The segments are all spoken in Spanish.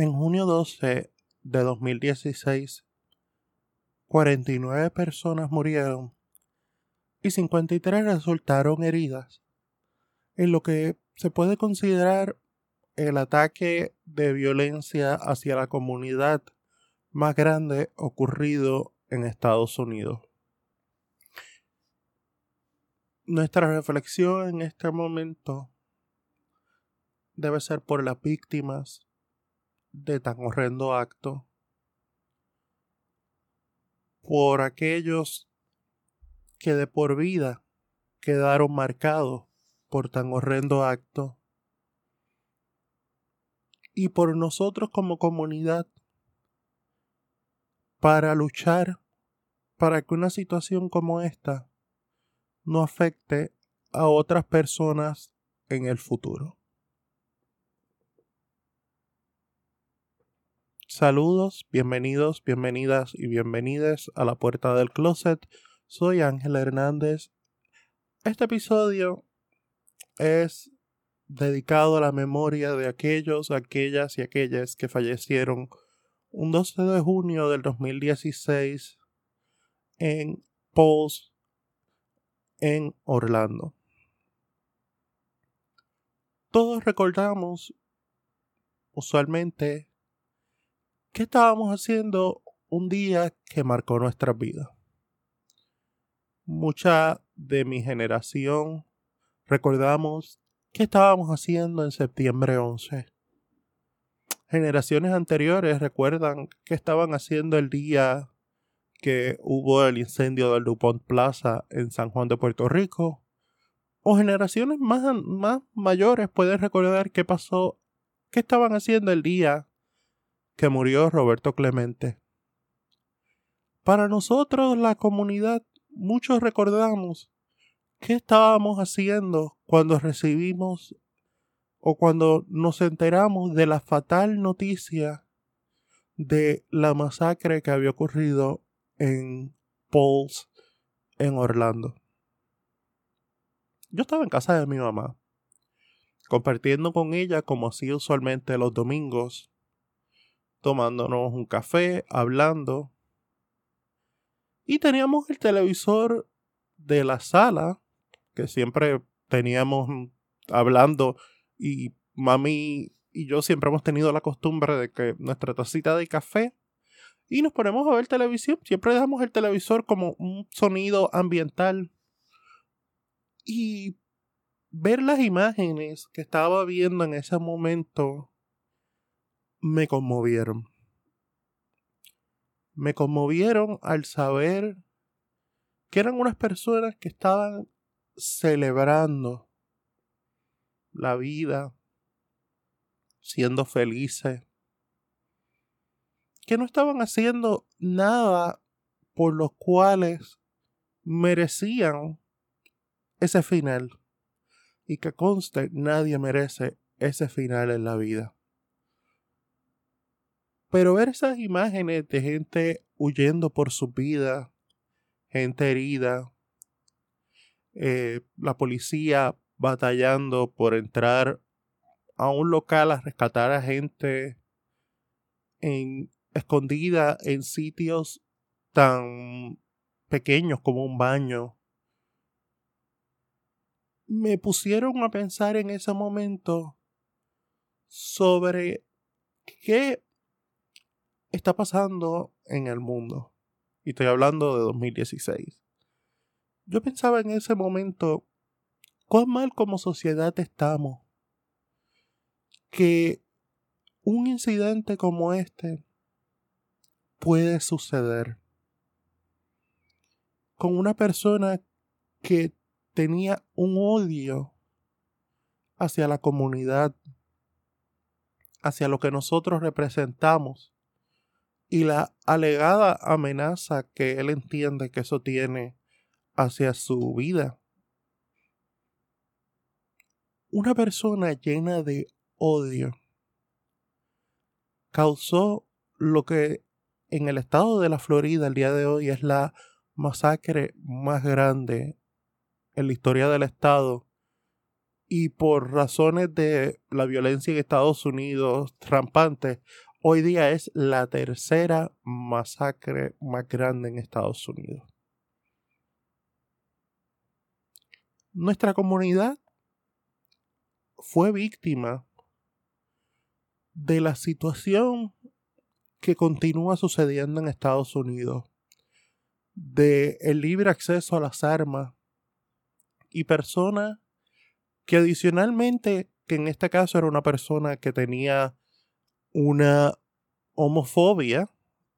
En junio 12 de 2016, 49 personas murieron y 53 resultaron heridas, en lo que se puede considerar el ataque de violencia hacia la comunidad más grande ocurrido en Estados Unidos. Nuestra reflexión en este momento debe ser por las víctimas de tan horrendo acto, por aquellos que de por vida quedaron marcados por tan horrendo acto, y por nosotros como comunidad para luchar para que una situación como esta no afecte a otras personas en el futuro. Saludos, bienvenidos, bienvenidas y bienvenidas a la puerta del closet. Soy Ángel Hernández. Este episodio es dedicado a la memoria de aquellos, aquellas y aquellas que fallecieron un 12 de junio del 2016 en Pauls, en Orlando. Todos recordamos usualmente qué estábamos haciendo un día que marcó nuestra vida. Mucha de mi generación recordamos qué estábamos haciendo en septiembre 11. Generaciones anteriores recuerdan qué estaban haciendo el día que hubo el incendio del DuPont Plaza en San Juan de Puerto Rico. O generaciones más, más mayores pueden recordar qué pasó, qué estaban haciendo el día que murió Roberto Clemente. Para nosotros, la comunidad, muchos recordamos qué estábamos haciendo cuando recibimos o cuando nos enteramos de la fatal noticia de la masacre que había ocurrido en Pauls, en Orlando. Yo estaba en casa de mi mamá, compartiendo con ella como hacía usualmente los domingos tomándonos un café, hablando. Y teníamos el televisor de la sala, que siempre teníamos hablando, y mami y yo siempre hemos tenido la costumbre de que nuestra tacita de café y nos ponemos a ver televisión. Siempre dejamos el televisor como un sonido ambiental. Y ver las imágenes que estaba viendo en ese momento me conmovieron. Me conmovieron al saber que eran unas personas que estaban celebrando la vida, siendo felices, que no estaban haciendo nada por los cuales merecían ese final. Y que conste, nadie merece ese final en la vida. Pero ver esas imágenes de gente huyendo por su vida, gente herida, eh, la policía batallando por entrar a un local a rescatar a gente en, escondida en sitios tan pequeños como un baño. Me pusieron a pensar en ese momento sobre qué está pasando en el mundo. Y estoy hablando de 2016. Yo pensaba en ese momento cuán mal como sociedad estamos. Que un incidente como este puede suceder con una persona que tenía un odio hacia la comunidad, hacia lo que nosotros representamos y la alegada amenaza que él entiende que eso tiene hacia su vida. Una persona llena de odio causó lo que en el estado de la Florida el día de hoy es la masacre más grande en la historia del estado y por razones de la violencia en Estados Unidos rampante, hoy día es la tercera masacre más grande en Estados Unidos. Nuestra comunidad fue víctima de la situación que continúa sucediendo en Estados Unidos, de el libre acceso a las armas y personas que adicionalmente, que en este caso era una persona que tenía una homofobia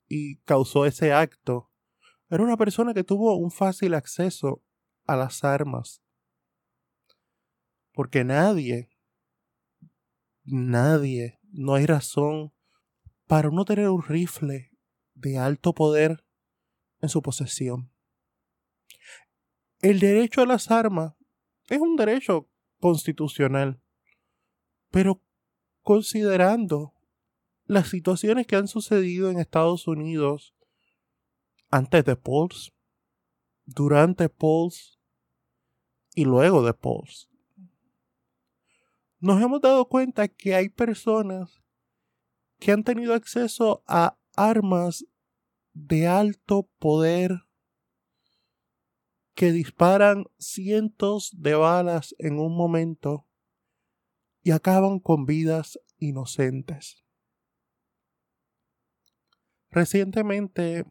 y causó ese acto, era una persona que tuvo un fácil acceso a las armas. Porque nadie, nadie, no hay razón para no tener un rifle de alto poder en su posesión. El derecho a las armas es un derecho constitucional, pero considerando las situaciones que han sucedido en Estados Unidos antes de Pulse, durante Pulse y luego de Pulse, nos hemos dado cuenta que hay personas que han tenido acceso a armas de alto poder que disparan cientos de balas en un momento y acaban con vidas inocentes. Recientemente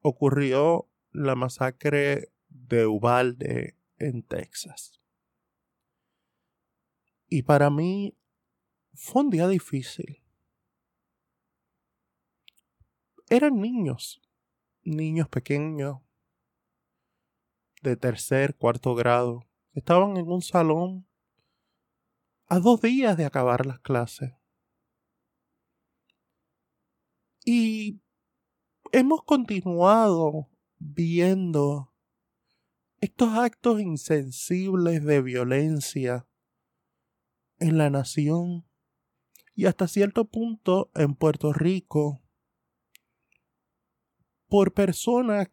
ocurrió la masacre de Uvalde en Texas. Y para mí fue un día difícil. Eran niños, niños pequeños, de tercer, cuarto grado. Estaban en un salón a dos días de acabar las clases. Y hemos continuado viendo estos actos insensibles de violencia en la nación y hasta cierto punto en Puerto Rico por personas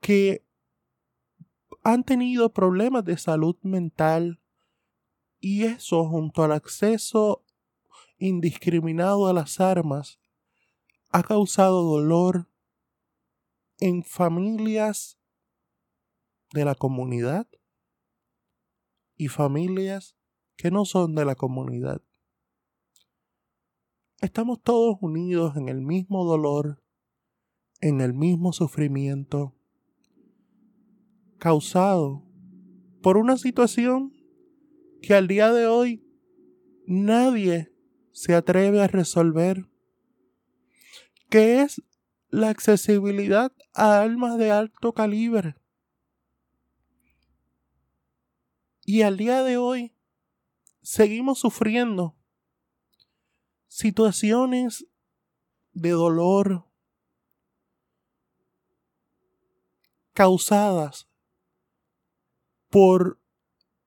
que han tenido problemas de salud mental y eso junto al acceso indiscriminado a las armas ha causado dolor en familias de la comunidad y familias que no son de la comunidad. Estamos todos unidos en el mismo dolor, en el mismo sufrimiento, causado por una situación que al día de hoy nadie se atreve a resolver, que es la accesibilidad a armas de alto calibre. Y al día de hoy seguimos sufriendo situaciones de dolor causadas por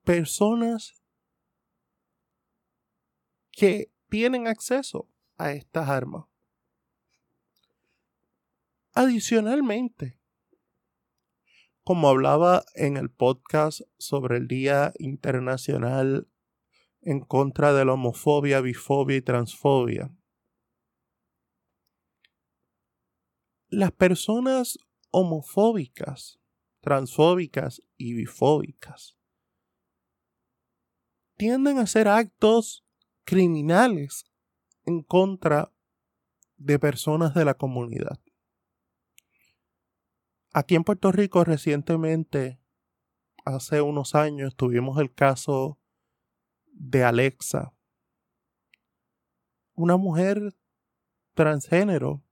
personas que tienen acceso a estas armas. Adicionalmente, como hablaba en el podcast sobre el Día Internacional en contra de la homofobia, bifobia y transfobia. Las personas homofóbicas, transfóbicas y bifóbicas tienden a hacer actos criminales en contra de personas de la comunidad. Aquí en Puerto Rico recientemente, hace unos años, tuvimos el caso de Alexa, una mujer transgénero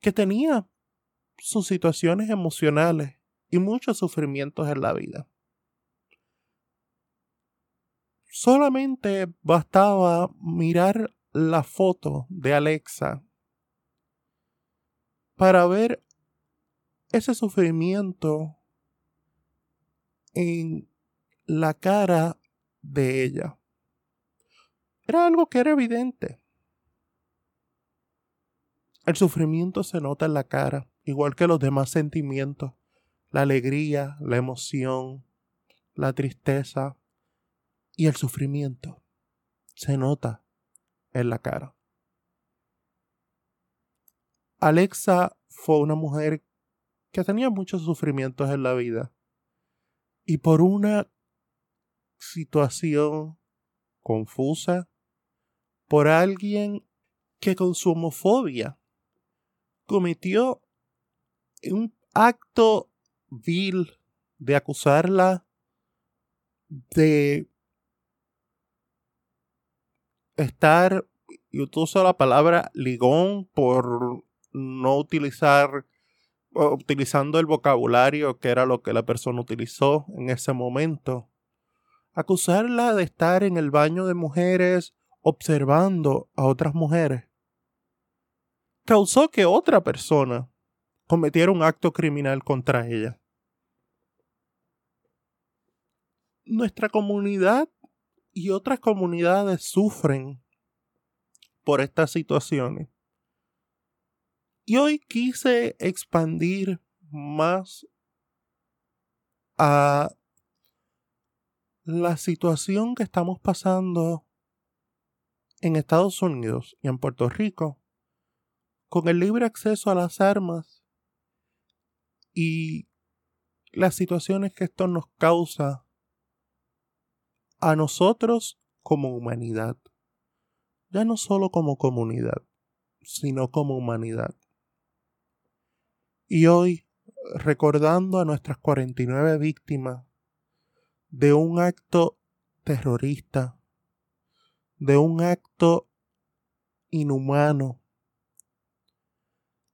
que tenía sus situaciones emocionales y muchos sufrimientos en la vida. Solamente bastaba mirar la foto de Alexa para ver ese sufrimiento en la cara de ella. Era algo que era evidente. El sufrimiento se nota en la cara, igual que los demás sentimientos, la alegría, la emoción, la tristeza y el sufrimiento. Se nota en la cara. Alexa fue una mujer que tenía muchos sufrimientos en la vida y por una situación confusa, por alguien que con su homofobia cometió un acto vil de acusarla de estar, y uso la palabra ligón por no utilizar, utilizando el vocabulario que era lo que la persona utilizó en ese momento. Acusarla de estar en el baño de mujeres observando a otras mujeres causó que otra persona cometiera un acto criminal contra ella. Nuestra comunidad y otras comunidades sufren por estas situaciones. Y hoy quise expandir más a la situación que estamos pasando en Estados Unidos y en Puerto Rico con el libre acceso a las armas y las situaciones que esto nos causa a nosotros como humanidad. Ya no solo como comunidad, sino como humanidad. Y hoy, recordando a nuestras 49 víctimas de un acto terrorista, de un acto inhumano,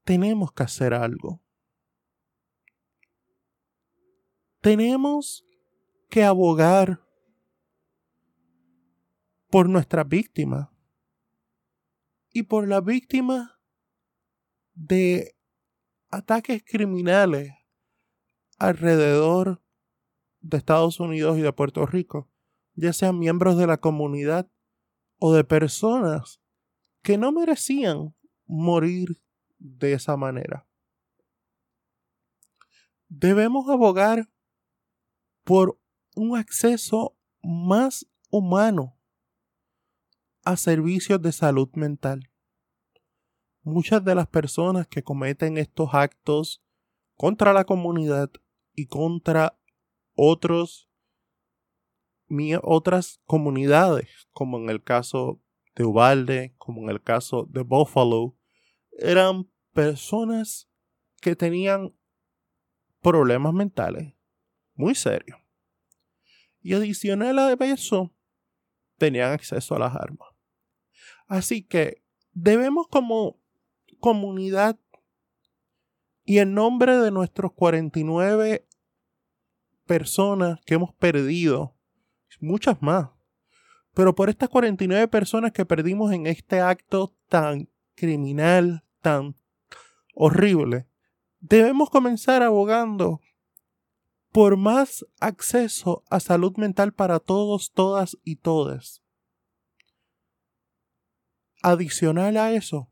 tenemos que hacer algo. Tenemos que abogar por nuestras víctimas y por las víctimas de ataques criminales alrededor de Estados Unidos y de Puerto Rico, ya sean miembros de la comunidad o de personas que no merecían morir de esa manera. Debemos abogar por un acceso más humano a servicios de salud mental. Muchas de las personas que cometen estos actos contra la comunidad y contra otros otras comunidades, como en el caso de Ubalde, como en el caso de Buffalo, eran personas que tenían problemas mentales muy serios. Y adicional a eso, tenían acceso a las armas. Así que debemos como comunidad y en nombre de nuestros 49 personas que hemos perdido, muchas más, pero por estas 49 personas que perdimos en este acto tan criminal, tan horrible, debemos comenzar abogando por más acceso a salud mental para todos, todas y todes. Adicional a eso,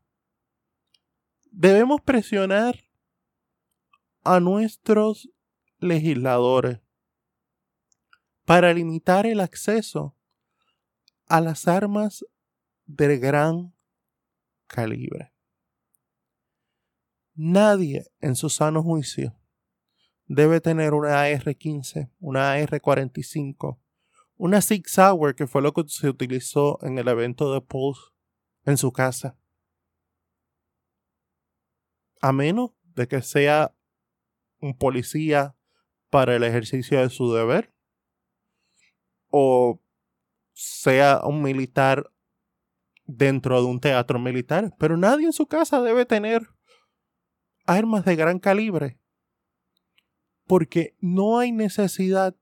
debemos presionar a nuestros legisladores para limitar el acceso a las armas de gran calibre. Nadie en su sano juicio debe tener una AR-15, una AR-45, una Sig Sauer, que fue lo que se utilizó en el evento de Pulse en su casa. A menos de que sea un policía para el ejercicio de su deber o sea un militar dentro de un teatro militar, pero nadie en su casa debe tener armas de gran calibre porque no hay necesidad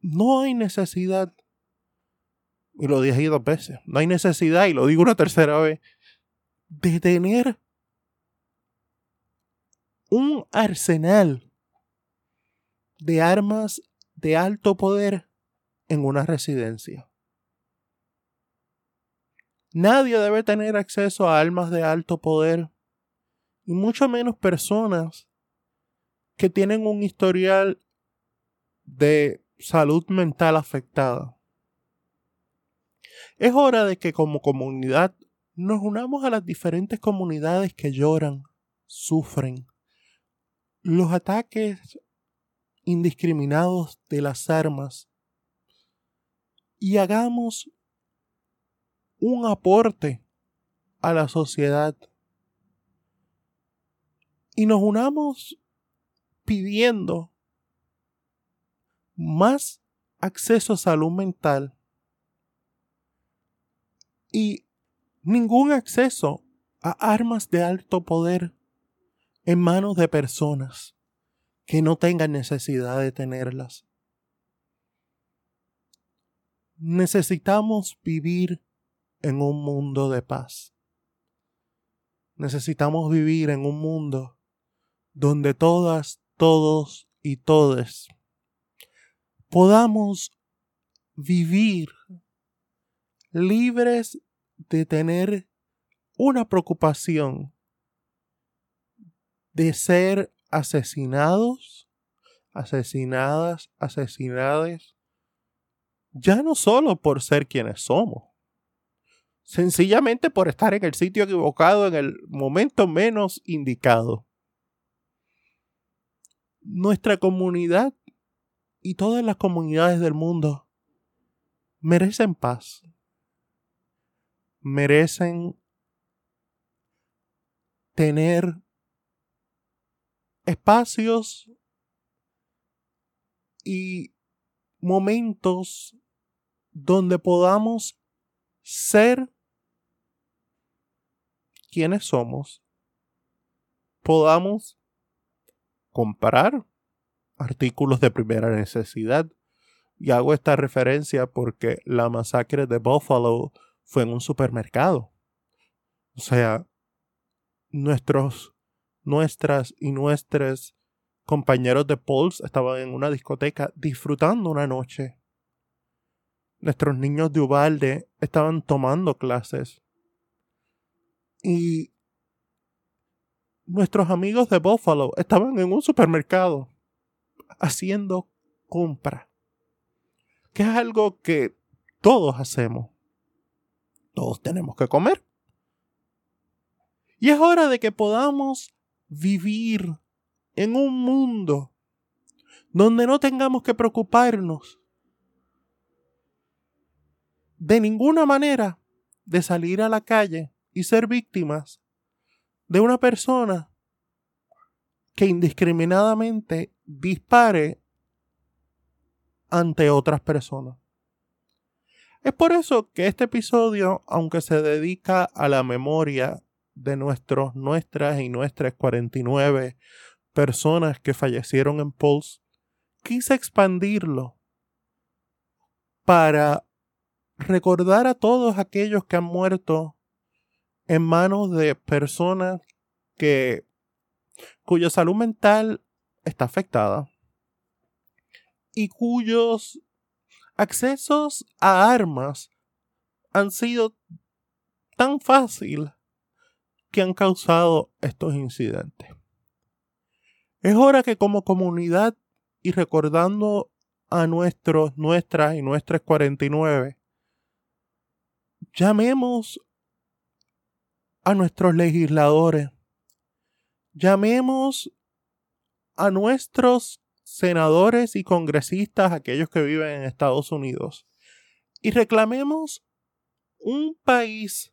no hay necesidad y lo dije dos veces, no hay necesidad y lo digo una tercera vez de tener un arsenal de armas de alto poder en una residencia. Nadie debe tener acceso a armas de alto poder, y mucho menos personas que tienen un historial de salud mental afectada. Es hora de que como comunidad nos unamos a las diferentes comunidades que lloran, sufren. Los ataques indiscriminados de las armas. Y hagamos un aporte a la sociedad. Y nos unamos pidiendo más acceso a salud mental. Y ningún acceso a armas de alto poder en manos de personas que no tengan necesidad de tenerlas. Necesitamos vivir en un mundo de paz. Necesitamos vivir en un mundo donde todas, todos y todes podamos vivir libres de tener una preocupación de ser asesinados, asesinadas, asesinades, ya no solo por ser quienes somos, sencillamente por estar en el sitio equivocado en el momento menos indicado. Nuestra comunidad y todas las comunidades del mundo merecen paz, merecen tener espacios y momentos donde podamos ser quienes somos, podamos comprar artículos de primera necesidad. Y hago esta referencia porque la masacre de Buffalo fue en un supermercado. O sea, nuestros, nuestras y nuestros compañeros de Pulse estaban en una discoteca disfrutando una noche. Nuestros niños de Ubalde estaban tomando clases. Y nuestros amigos de Buffalo estaban en un supermercado haciendo compra. Que es algo que todos hacemos. Todos tenemos que comer. Y es hora de que podamos vivir en un mundo donde no tengamos que preocuparnos de ninguna manera de salir a la calle y ser víctimas de una persona que indiscriminadamente dispare ante otras personas. Es por eso que este episodio, aunque se dedica a la memoria de nuestros, nuestras y nuestras 49 personas que fallecieron en Pulse, quise expandirlo para recordar a todos aquellos que han muerto en manos de personas que cuya salud mental está afectada y cuyos accesos a armas han sido tan fácil que han causado estos incidentes. Es hora que como comunidad y recordando a nuestros, nuestras y nuestras 49, llamemos a nuestros legisladores, llamemos a nuestros senadores y congresistas, aquellos que viven en Estados Unidos, y reclamemos un país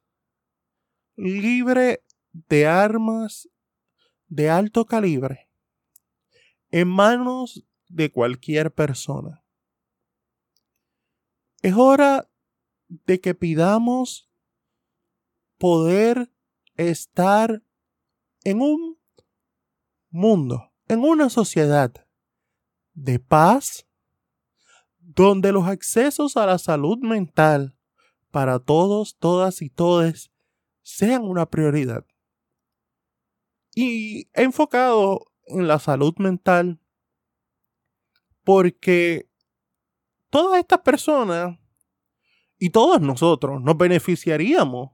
libre de armas de alto calibre en manos de cualquier persona. Es hora de que pidamos poder estar en un mundo, en una sociedad de paz, donde los accesos a la salud mental para todos, todas y todes sean una prioridad. Y enfocado en la salud mental, porque todas estas personas y todos nosotros nos beneficiaríamos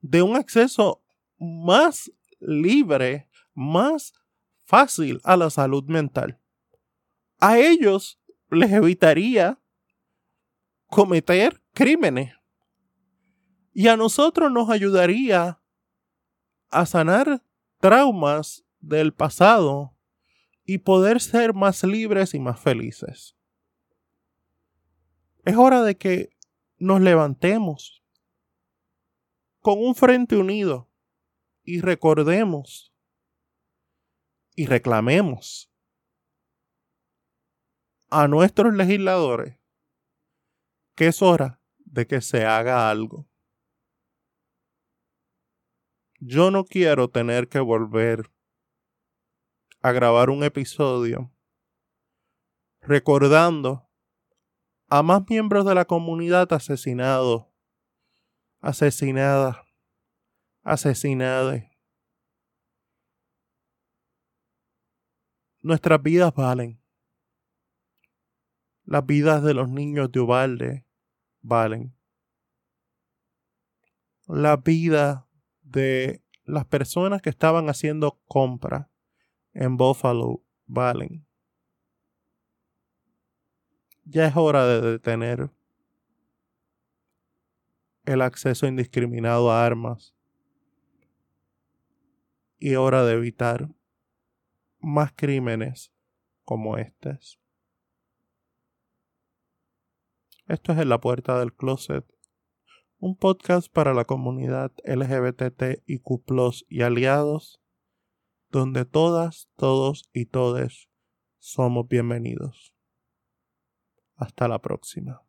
de un acceso más libre, más fácil a la salud mental. A ellos les evitaría cometer crímenes. Y a nosotros nos ayudaría a sanar traumas del pasado y poder ser más libres y más felices. Es hora de que nos levantemos con un frente unido y recordemos y reclamemos a nuestros legisladores que es hora de que se haga algo. Yo no quiero tener que volver a grabar un episodio recordando a más miembros de la comunidad asesinados, asesinadas, asesinadas. Nuestras vidas valen. Las vidas de los niños de Ubalde valen. La vida de las personas que estaban haciendo compra en Buffalo valen. Ya es hora de detener el acceso indiscriminado a armas y hora de evitar más crímenes como estos. Esto es en la puerta del closet, un podcast para la comunidad LGBTIQ y aliados, donde todas, todos y todes somos bienvenidos. Hasta la próxima.